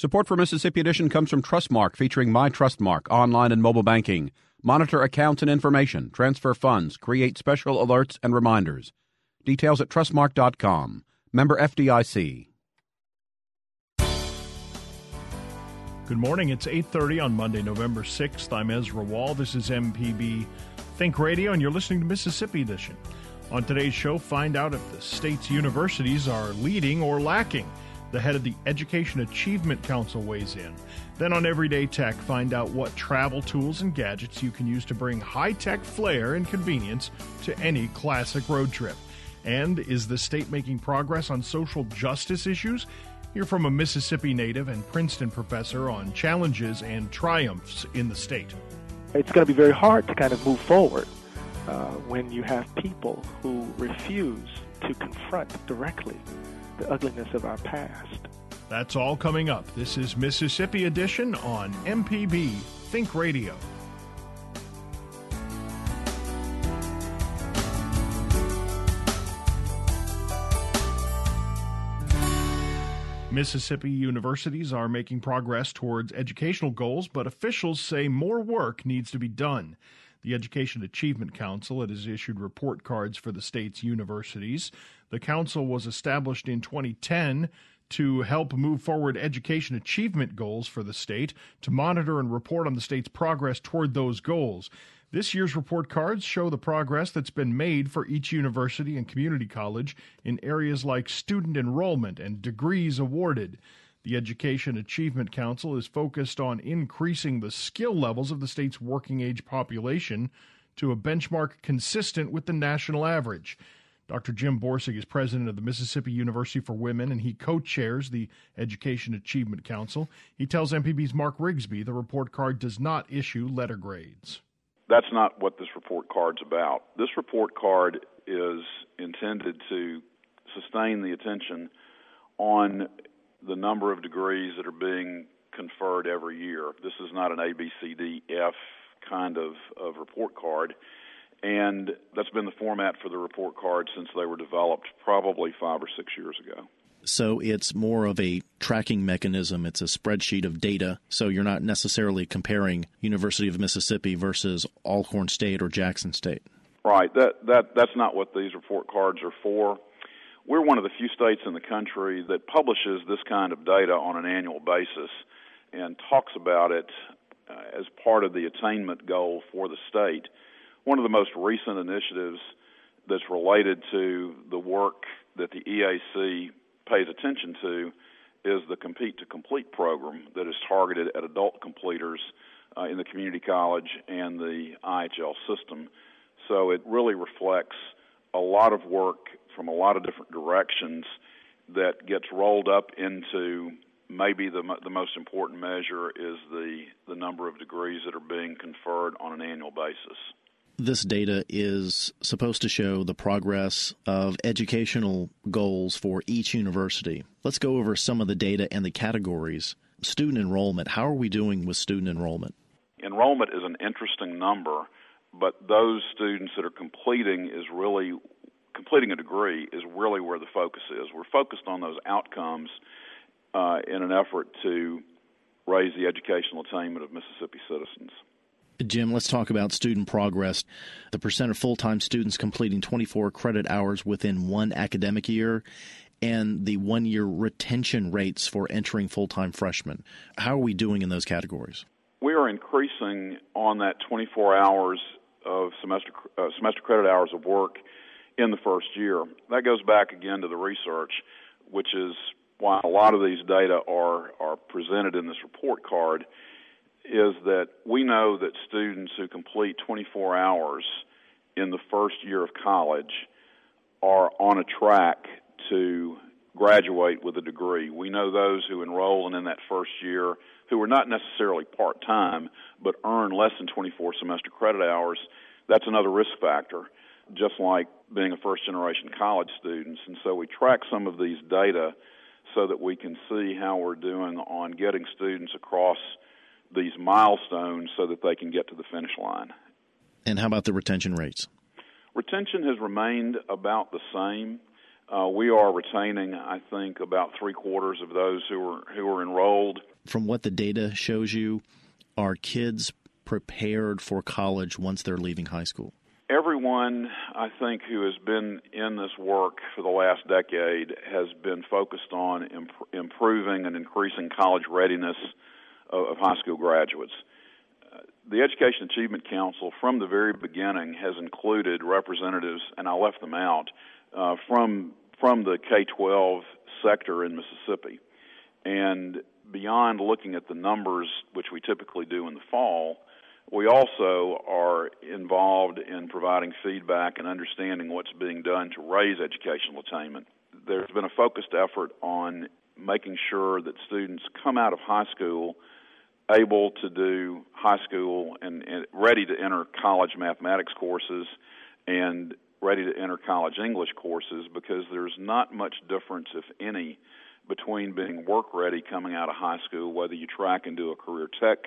Support for Mississippi Edition comes from Trustmark, featuring My Trustmark online and mobile banking. Monitor accounts and information, transfer funds, create special alerts and reminders. Details at trustmark.com. Member FDIC. Good morning. It's 8:30 on Monday, November 6th. I'm Ezra Wall. This is MPB Think Radio and you're listening to Mississippi Edition. On today's show, find out if the state's universities are leading or lacking. The head of the Education Achievement Council weighs in. Then on Everyday Tech, find out what travel tools and gadgets you can use to bring high tech flair and convenience to any classic road trip. And is the state making progress on social justice issues? Hear from a Mississippi native and Princeton professor on challenges and triumphs in the state. It's going to be very hard to kind of move forward uh, when you have people who refuse to confront directly the ugliness of our past. That's all coming up. This is Mississippi Edition on MPB Think Radio. Mississippi universities are making progress towards educational goals, but officials say more work needs to be done. The Education Achievement Council has issued report cards for the state's universities. The council was established in 2010 to help move forward education achievement goals for the state, to monitor and report on the state's progress toward those goals. This year's report cards show the progress that's been made for each university and community college in areas like student enrollment and degrees awarded. The Education Achievement Council is focused on increasing the skill levels of the state's working age population to a benchmark consistent with the national average. Dr. Jim Borsig is president of the Mississippi University for Women, and he co chairs the Education Achievement Council. He tells MPB's Mark Rigsby the report card does not issue letter grades that's not what this report card's about. This report card is intended to sustain the attention on the number of degrees that are being conferred every year. This is not an A, B, C, D, F kind of, of report card. And that's been the format for the report card since they were developed probably five or six years ago. So it's more of a tracking mechanism. It's a spreadsheet of data. So you're not necessarily comparing University of Mississippi versus Alcorn State or Jackson State. Right. That that that's not what these report cards are for. We're one of the few states in the country that publishes this kind of data on an annual basis and talks about it uh, as part of the attainment goal for the state. One of the most recent initiatives that's related to the work that the EAC pays attention to is the Compete to Complete program that is targeted at adult completers uh, in the community college and the IHL system. So it really reflects a lot of work from a lot of different directions that gets rolled up into maybe the the most important measure is the the number of degrees that are being conferred on an annual basis this data is supposed to show the progress of educational goals for each university. Let's go over some of the data and the categories. Student enrollment, how are we doing with student enrollment? Enrollment is an interesting number, but those students that are completing is really completing a degree is really where the focus is. We're focused on those outcomes uh, in an effort to raise the educational attainment of Mississippi citizens. Jim, let's talk about student progress. The percent of full time students completing 24 credit hours within one academic year and the one year retention rates for entering full time freshmen. How are we doing in those categories? We are increasing on that 24 hours of semester, uh, semester credit hours of work in the first year. That goes back again to the research, which is why a lot of these data are, are presented in this report card is that we know that students who complete 24 hours in the first year of college are on a track to graduate with a degree. We know those who enroll and in that first year who are not necessarily part time but earn less than 24 semester credit hours, that's another risk factor, just like being a first generation college students. And so we track some of these data so that we can see how we're doing on getting students across these milestones so that they can get to the finish line. And how about the retention rates? Retention has remained about the same. Uh, we are retaining, I think, about three quarters of those who are who are enrolled. From what the data shows you, are kids prepared for college once they're leaving high school? Everyone, I think, who has been in this work for the last decade has been focused on imp- improving and increasing college readiness of, of high school graduates. The Education Achievement Council, from the very beginning, has included representatives, and I left them out, uh, from from the K-12 sector in Mississippi. And beyond looking at the numbers, which we typically do in the fall, we also are involved in providing feedback and understanding what's being done to raise educational attainment. There's been a focused effort on making sure that students come out of high school able to do high school and, and ready to enter college mathematics courses and ready to enter college English courses because there's not much difference, if any, between being work ready coming out of high school, whether you track and do a career tech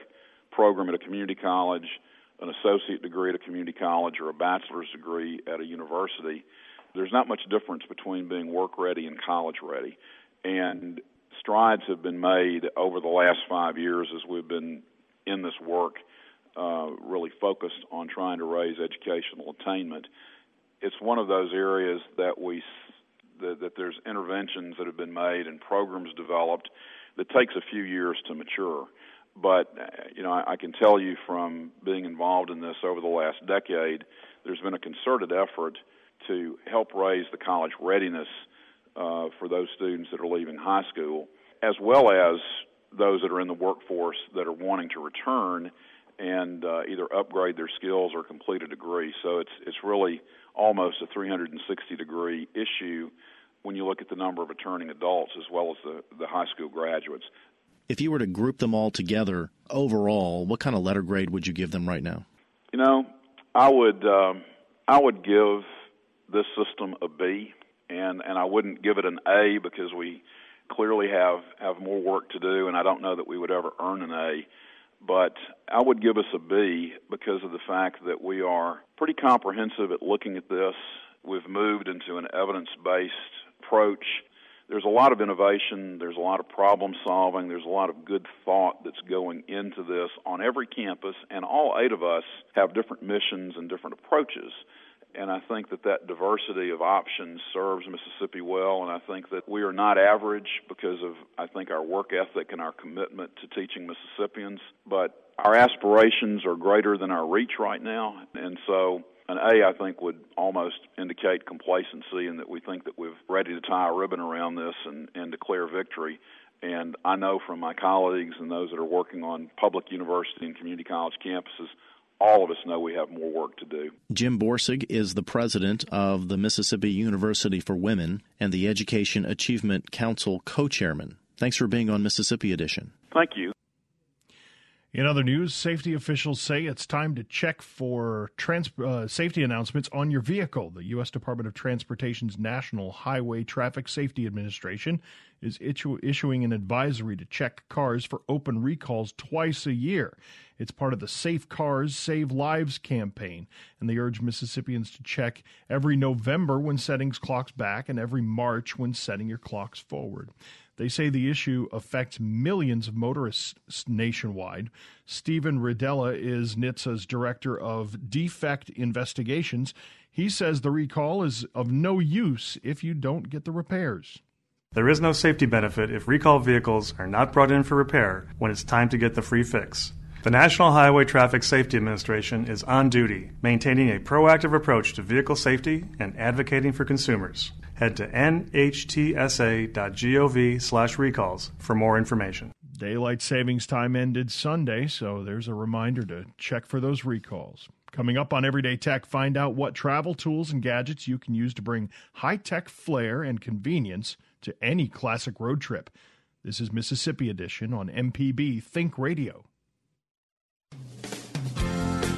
program at a community college, an associate degree at a community college, or a bachelor's degree at a university. There's not much difference between being work ready and college ready. And strides have been made over the last five years as we've been in this work, uh, really focused on trying to raise educational attainment it's one of those areas that we that, that there's interventions that have been made and programs developed that takes a few years to mature. But you know, I, I can tell you from being involved in this over the last decade, there's been a concerted effort to help raise the college readiness uh, for those students that are leaving high school, as well as those that are in the workforce that are wanting to return and uh, either upgrade their skills or complete a degree. So it's it's really almost a 360 degree issue when you look at the number of returning adults as well as the, the high school graduates. If you were to group them all together overall, what kind of letter grade would you give them right now? You know, I would um, I would give this system a B, and and I wouldn't give it an A because we clearly have have more work to do, and I don't know that we would ever earn an A but I would give us a B because of the fact that we are pretty comprehensive at looking at this. We've moved into an evidence based approach. There's a lot of innovation, there's a lot of problem solving, there's a lot of good thought that's going into this on every campus, and all eight of us have different missions and different approaches and I think that that diversity of options serves Mississippi well. And I think that we are not average because of I think our work ethic and our commitment to teaching Mississippians. But our aspirations are greater than our reach right now, and so an A, I think, would almost indicate complacency in that we think that we're ready to tie a ribbon around this and, and declare victory. And I know from my colleagues and those that are working on public university and community college campuses all of us know we have more work to do. Jim Borsig is the president of the Mississippi University for Women and the Education Achievement Council co chairman. Thanks for being on Mississippi Edition. Thank you. In other news, safety officials say it's time to check for trans- uh, safety announcements on your vehicle. The U.S. Department of Transportation's National Highway Traffic Safety Administration is issu- issuing an advisory to check cars for open recalls twice a year. It's part of the Safe Cars, Save Lives campaign, and they urge Mississippians to check every November when setting clocks back and every March when setting your clocks forward. They say the issue affects millions of motorists nationwide. Stephen Ridella is NHTSA's director of defect investigations. He says the recall is of no use if you don't get the repairs. There is no safety benefit if recall vehicles are not brought in for repair when it's time to get the free fix. The National Highway Traffic Safety Administration is on duty, maintaining a proactive approach to vehicle safety and advocating for consumers head to nhtsa.gov slash recalls for more information. Daylight savings time ended Sunday, so there's a reminder to check for those recalls. Coming up on Everyday Tech, find out what travel tools and gadgets you can use to bring high tech flair and convenience to any classic road trip. This is Mississippi Edition on MPB Think Radio.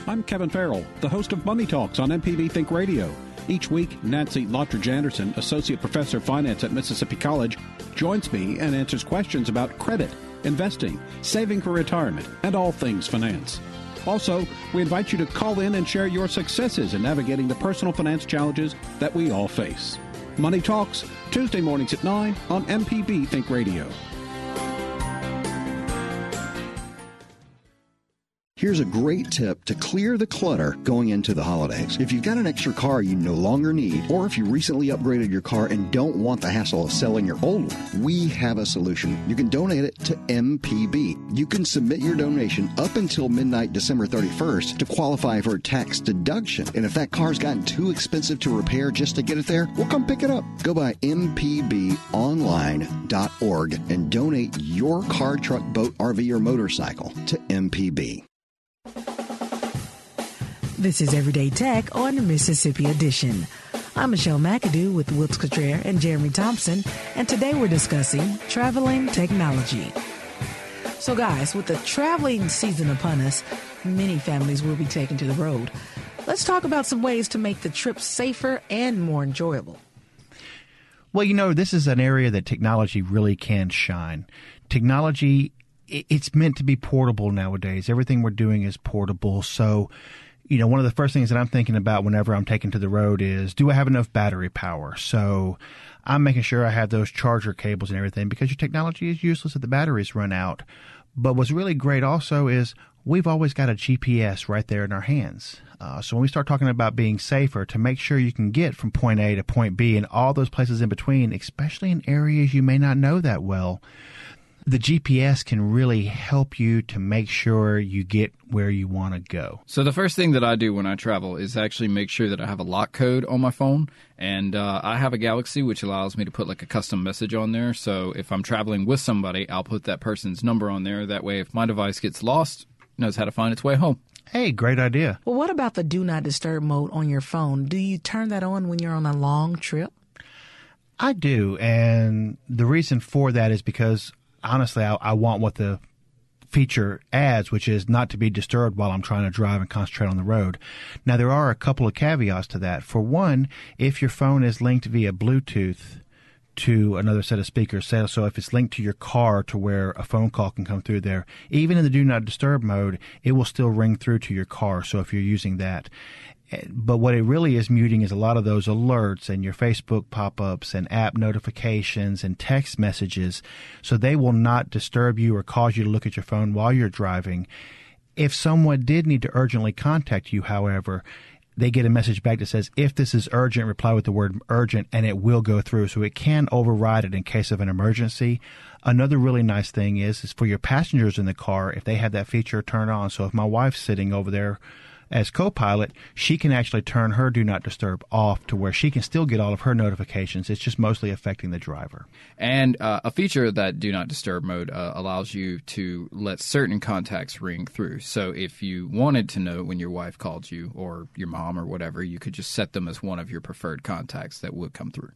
I'm Kevin Farrell, the host of Money Talks on MPB Think Radio. Each week, Nancy Lottridge Anderson, Associate Professor of Finance at Mississippi College, joins me and answers questions about credit, investing, saving for retirement, and all things finance. Also, we invite you to call in and share your successes in navigating the personal finance challenges that we all face. Money Talks, Tuesday mornings at 9 on MPB Think Radio. Here's a great tip to clear the clutter going into the holidays. If you've got an extra car you no longer need, or if you recently upgraded your car and don't want the hassle of selling your old one, we have a solution. You can donate it to MPB. You can submit your donation up until midnight December 31st to qualify for a tax deduction. And if that car's gotten too expensive to repair just to get it there, we'll come pick it up. Go by mpbonline.org and donate your car, truck, boat, RV, or motorcycle to MPB. This is Everyday Tech on Mississippi Edition. I'm Michelle McAdoo with Wilts Cottrell and Jeremy Thompson, and today we're discussing traveling technology. So, guys, with the traveling season upon us, many families will be taken to the road. Let's talk about some ways to make the trip safer and more enjoyable. Well, you know, this is an area that technology really can shine. Technology, it's meant to be portable nowadays. Everything we're doing is portable. So, you know, one of the first things that I'm thinking about whenever I'm taking to the road is do I have enough battery power? So I'm making sure I have those charger cables and everything because your technology is useless if the batteries run out. But what's really great also is we've always got a GPS right there in our hands. Uh, so when we start talking about being safer, to make sure you can get from point A to point B and all those places in between, especially in areas you may not know that well, the GPS can really help you to make sure you get where you want to go. So the first thing that I do when I travel is actually make sure that I have a lock code on my phone, and uh, I have a Galaxy which allows me to put like a custom message on there. So if I'm traveling with somebody, I'll put that person's number on there. That way, if my device gets lost, it knows how to find its way home. Hey, great idea. Well, what about the do not disturb mode on your phone? Do you turn that on when you're on a long trip? I do, and the reason for that is because honestly, I, I want what the feature adds, which is not to be disturbed while I'm trying to drive and concentrate on the road. Now, there are a couple of caveats to that. For one, if your phone is linked via Bluetooth to another set of speakers, so if it's linked to your car to where a phone call can come through there, even in the do not disturb mode, it will still ring through to your car. So if you're using that, but what it really is muting is a lot of those alerts and your Facebook pop ups and app notifications and text messages. So they will not disturb you or cause you to look at your phone while you're driving. If someone did need to urgently contact you, however, they get a message back that says, if this is urgent, reply with the word urgent and it will go through. So it can override it in case of an emergency. Another really nice thing is, is for your passengers in the car, if they have that feature turned on. So if my wife's sitting over there as co-pilot, she can actually turn her do not disturb off to where she can still get all of her notifications. It's just mostly affecting the driver. And uh, a feature that do not disturb mode uh, allows you to let certain contacts ring through. So if you wanted to know when your wife called you or your mom or whatever, you could just set them as one of your preferred contacts that would come through.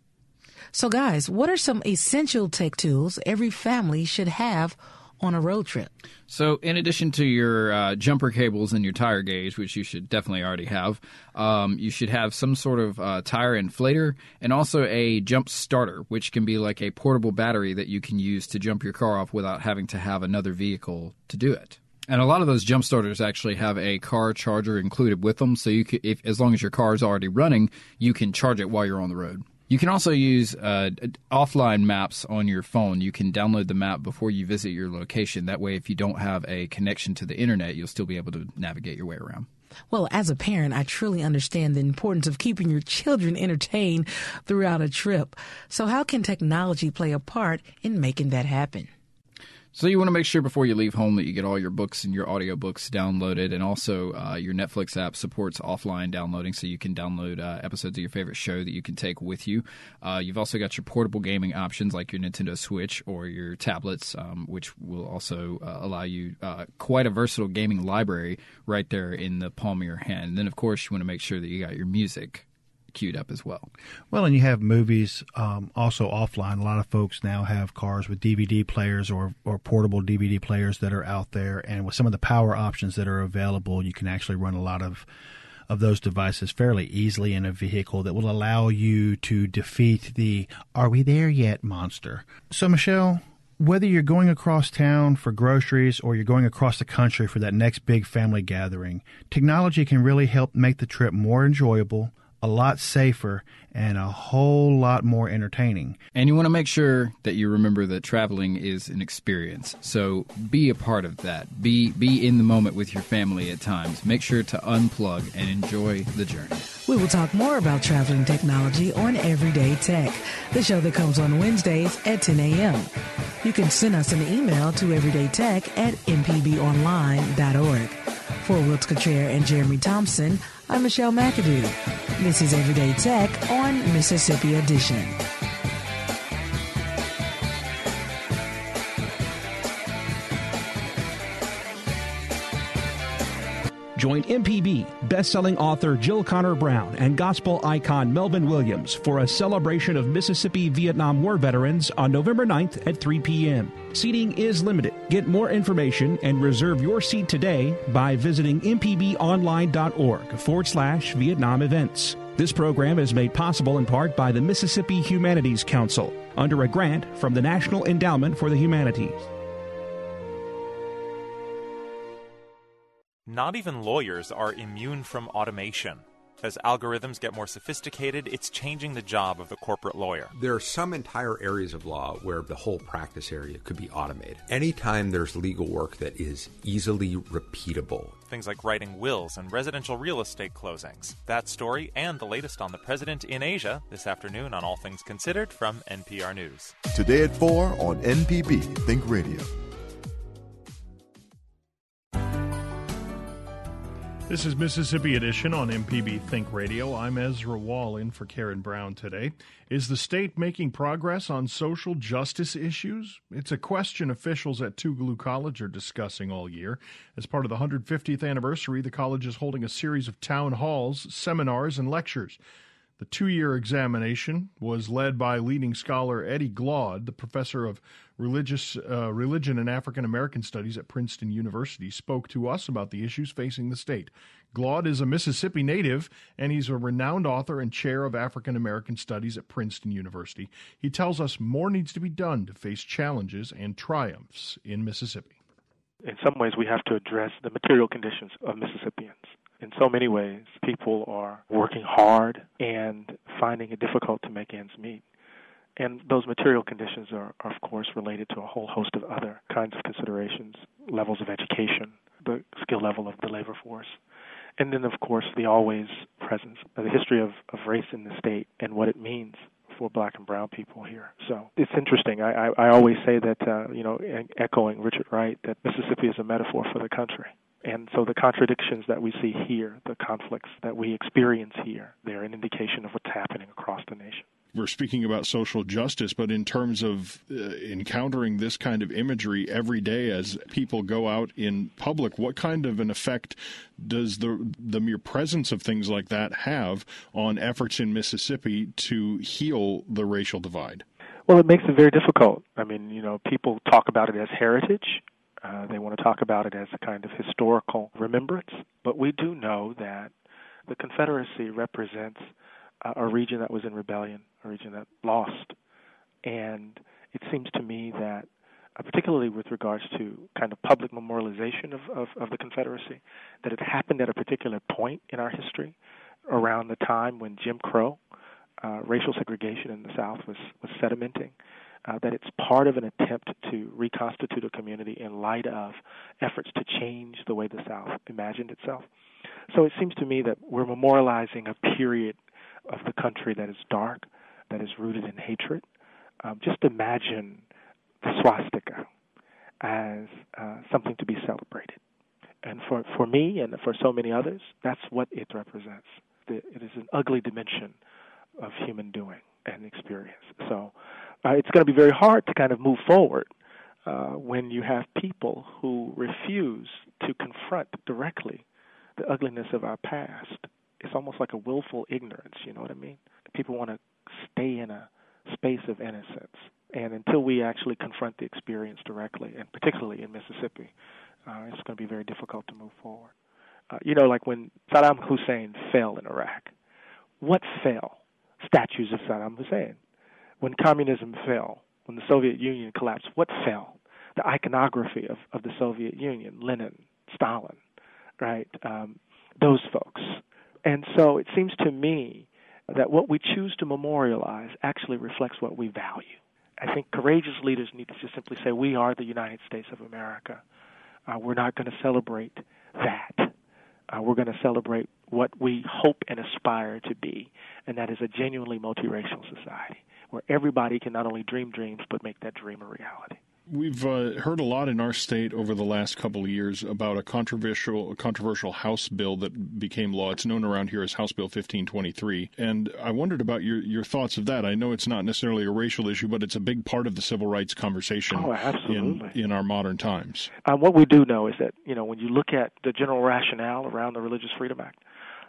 So, guys, what are some essential tech tools every family should have on a road trip? So, in addition to your uh, jumper cables and your tire gauge, which you should definitely already have, um, you should have some sort of uh, tire inflator and also a jump starter, which can be like a portable battery that you can use to jump your car off without having to have another vehicle to do it. And a lot of those jump starters actually have a car charger included with them, so you can, if as long as your car is already running, you can charge it while you're on the road. You can also use uh, offline maps on your phone. You can download the map before you visit your location. That way, if you don't have a connection to the internet, you'll still be able to navigate your way around. Well, as a parent, I truly understand the importance of keeping your children entertained throughout a trip. So, how can technology play a part in making that happen? So you want to make sure before you leave home that you get all your books and your audiobooks downloaded, and also uh, your Netflix app supports offline downloading, so you can download uh, episodes of your favorite show that you can take with you. Uh, you've also got your portable gaming options like your Nintendo Switch or your tablets, um, which will also uh, allow you uh, quite a versatile gaming library right there in the palm of your hand. And then, of course, you want to make sure that you got your music queued up as well. Well, and you have movies um, also offline. A lot of folks now have cars with DVD players or, or portable DVD players that are out there, and with some of the power options that are available, you can actually run a lot of of those devices fairly easily in a vehicle that will allow you to defeat the "Are we there yet?" monster. So, Michelle, whether you're going across town for groceries or you're going across the country for that next big family gathering, technology can really help make the trip more enjoyable, a lot safer, and a whole lot more entertaining. And you want to make sure that you remember that traveling is an experience. So be a part of that. Be be in the moment with your family at times. Make sure to unplug and enjoy the journey. We will talk more about traveling technology on Everyday Tech, the show that comes on Wednesdays at 10 a.m. You can send us an email to everydaytech at mpbonline.org. For Wilts Cottrell and Jeremy Thompson, I'm Michelle McAdoo. This is Everyday Tech on Mississippi Edition. Join MPB best-selling author Jill Conner Browne and gospel icon Melvin Williams for a celebration of Mississippi Vietnam War veterans on November 9th at 3 p.m. Seating is limited. Get more information and reserve your seat today by visiting mpbonline.org forward slash Vietnam events. This program is made possible in part by the Mississippi Humanities Council under a grant from the National Endowment for the Humanities. Not even lawyers are immune from automation. As algorithms get more sophisticated, it's changing the job of the corporate lawyer. There are some entire areas of law where the whole practice area could be automated. Anytime there's legal work that is easily repeatable, Things like writing wills and residential real estate closings. That story and the latest on the president in Asia this afternoon on All Things Considered from NPR News. Today at 4 on MPB Think Radio. This is Mississippi Edition on MPB Think Radio. I'm Ezra Wall in for Karen Brown today. Is the state making progress on social justice issues? It's a question officials at Tougaloo College are discussing all year. As part of the 150th anniversary, the college is holding a series of town halls, seminars, and lectures. The two year examination was led by leading scholar Eddie Glaude, the professor of religious uh, religion and African American studies at Princeton University, spoke to us about the issues facing the state. Glaude is a Mississippi native, and he's a renowned author and chair of African American studies at Princeton University. He tells us more needs to be done to face challenges and triumphs in Mississippi. In some ways, we have to address the material conditions of Mississippians in so many ways, people are working hard and finding it difficult to make ends meet. And those material conditions are, are, of course, related to a whole host of other kinds of considerations levels of education, the skill level of the labor force, and then, of course, the always presence, the history of, of race in the state and what it means for black and brown people here. So it's interesting. I, I, I always say that, uh, you know, echoing Richard Wright, that Mississippi is a metaphor for the country. And so the contradictions that we see here, the conflicts that we experience here, they're an indication of what's happening across the nation. We're speaking about social justice, but in terms of uh, encountering this kind of imagery every day as people go out in public, what kind of an effect does the the mere presence of things like that have on efforts in Mississippi to heal the racial divide? Well, it makes it very difficult. I mean, you know, people talk about it as heritage, uh, they want to talk about it as a kind of historical remembrance. But we do know that the Confederacy represents uh, a region that was in rebellion, a region that lost. And it seems to me that, uh, particularly with regards to kind of public memorialization of, of, of the Confederacy, that it happened at a particular point in our history around the time when Jim Crow, uh, racial segregation in the South, was, was sedimenting uh, that it's part of an attempt to reconstitute a community in light of efforts to change the way the South imagined itself. So it seems to me that we're memorializing a period of the country that is dark, that is rooted in hatred. Um, just imagine the swastika as uh, something to be celebrated. And for, for me and for so many others, that's what it represents. It is an ugly dimension of human doing and experience. So uh, it's going to be very hard to kind of move forward uh, when you have people who refuse to confront directly the ugliness of our past, it's almost like a willful ignorance. You know what I mean? People want to stay in a space of innocence, and until we actually confront the experience directly, and particularly in Mississippi, uh, it's going to be very difficult to move forward. Uh, you know, like when Saddam Hussein fell in Iraq, what fell? Statues of Saddam Hussein. When communism fell, when the Soviet Union collapsed, what fell? The iconography of, of the Soviet Union, Lenin, Stalin, right? Um, those folks. And so it seems to me that what we choose to memorialize actually reflects what we value. I think courageous leaders need to just simply say, We are the United States of America. Uh, we're not going to celebrate that. Uh, we're going to celebrate what we hope and aspire to be, and that is a genuinely multiracial society where everybody can not only dream dreams but make that dream a reality. We've uh, heard a lot in our state over the last couple of years about a controversial, a controversial House bill that became law. It's known around here as House Bill 1523, and I wondered about your your thoughts of that. I know it's not necessarily a racial issue, but it's a big part of the civil rights conversation oh, in in our modern times. Uh, what we do know is that you know when you look at the general rationale around the Religious Freedom Act,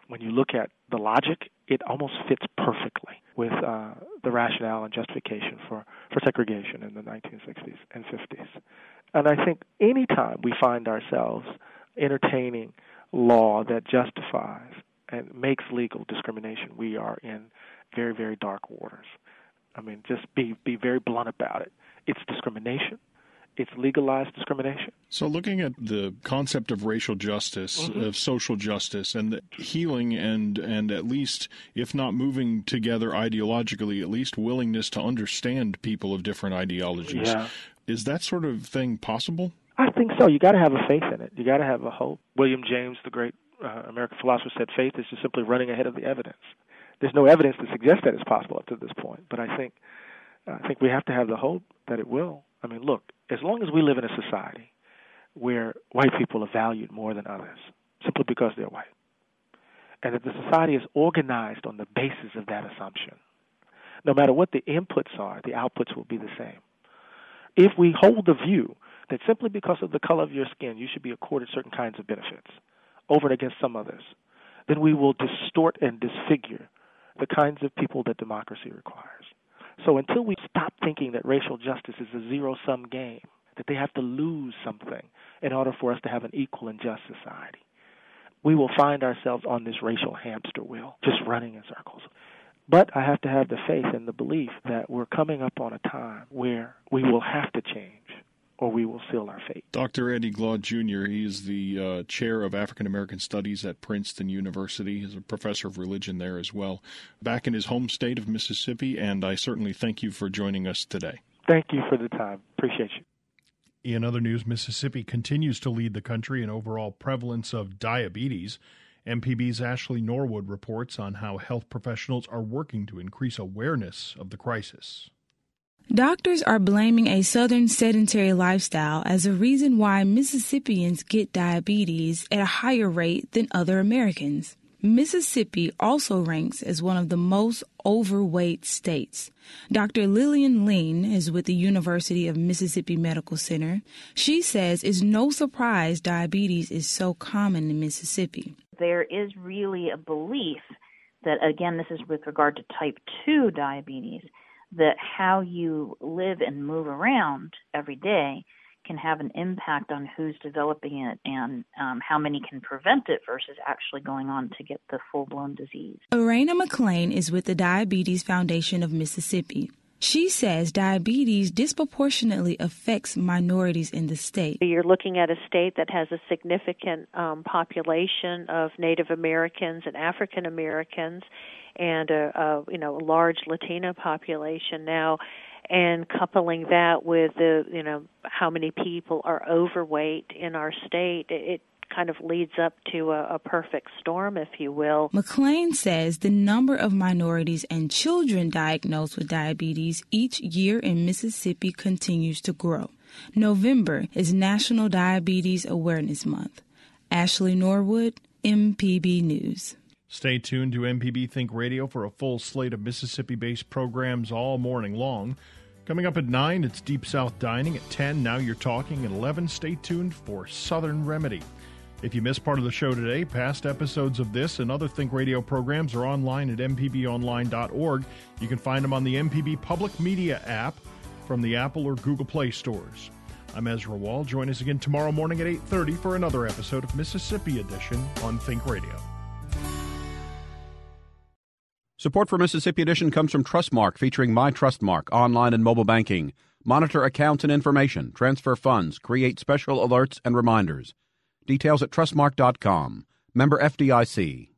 when you look at the logic, it almost fits perfectly with uh, the rationale and justification for, for segregation in the 1960s and 50s. And I think any time we find ourselves entertaining law that justifies and makes legal discrimination, we are in very, very dark waters. I mean, just be be very blunt about it. It's discrimination it's legalized discrimination. So, looking at the concept of racial justice, mm-hmm. of social justice, and healing, and and at least, if not moving together ideologically, at least willingness to understand people of different ideologies, yeah. is that sort of thing possible? I think so. You got to have a faith in it. You got to have a hope. William James, the great uh, American philosopher, said faith is just simply running ahead of the evidence. There's no evidence to suggest that it's possible up to this point, but I think I think we have to have the hope that it will. I mean, look, as long as we live in a society where white people are valued more than others simply because they're white, and that the society is organized on the basis of that assumption, no matter what the inputs are, the outputs will be the same. If we hold the view that simply because of the color of your skin you should be accorded certain kinds of benefits over and against some others, then we will distort and disfigure the kinds of people that democracy requires. So until we stop thinking that racial justice is a zero sum game, that they have to lose something in order for us to have an equal and just society, we will find ourselves on this racial hamster wheel, just running in circles. But I have to have the faith and the belief that we're coming up on a time where we will have to change or we will seal our fate. Dr. Eddie Glaude Jr., he is the uh, chair of African American Studies at Princeton University. He's a professor of religion there as well, back in his home state of Mississippi, and I certainly thank you for joining us today. Thank you for the time. Appreciate you. In other news, Mississippi continues to lead the country in overall prevalence of diabetes. MPB's Ashley Norwood reports on how health professionals are working to increase awareness of the crisis. Doctors are blaming a southern sedentary lifestyle as a reason why Mississippians get diabetes at a higher rate than other Americans. Mississippi also ranks as one of the most overweight states. Dr. Lillian Lien is with the University of Mississippi Medical Center. She says it's no surprise diabetes is so common in Mississippi. There is really a belief that, again, this is with regard to type 2 diabetes that how you live and move around every day can have an impact on who's developing it and um, how many can prevent it versus actually going on to get the full blown disease. Arena McLean is with the Diabetes Foundation of Mississippi. She says diabetes disproportionately affects minorities in the state. You're looking at a state that has a significant um, population of Native Americans and African Americans, and a, a you know a large Latino population now and coupling that with the you know how many people are overweight in our state it kind of leads up to a, a, perfect storm, if you will. McLean says the number of minorities and children diagnosed with diabetes each year in Mississippi continues to grow. November is National Diabetes Awareness Month. Ashley Norwood, MPB News. Stay tuned to MPB Think Radio for a full slate of Mississippi based programs all morning long. Coming up at 9, it's Deep South Dining. At 10, Now You're Talking. At 11, stay tuned for Southern Remedy. If you missed part of the show today, past episodes of this and other Think Radio programs are online at mpbonline.org. You can find them on the MPB Public Media app from the Apple or Google Play stores. I'm Ezra Wall. Join us again tomorrow morning at 8:30 for another episode of Mississippi Edition on Think Radio. Support for Mississippi Edition comes from Trustmark, featuring My Trustmark online and mobile banking. Monitor accounts and information, transfer funds, create special alerts and reminders. Details at trustmark.com. Member FDIC.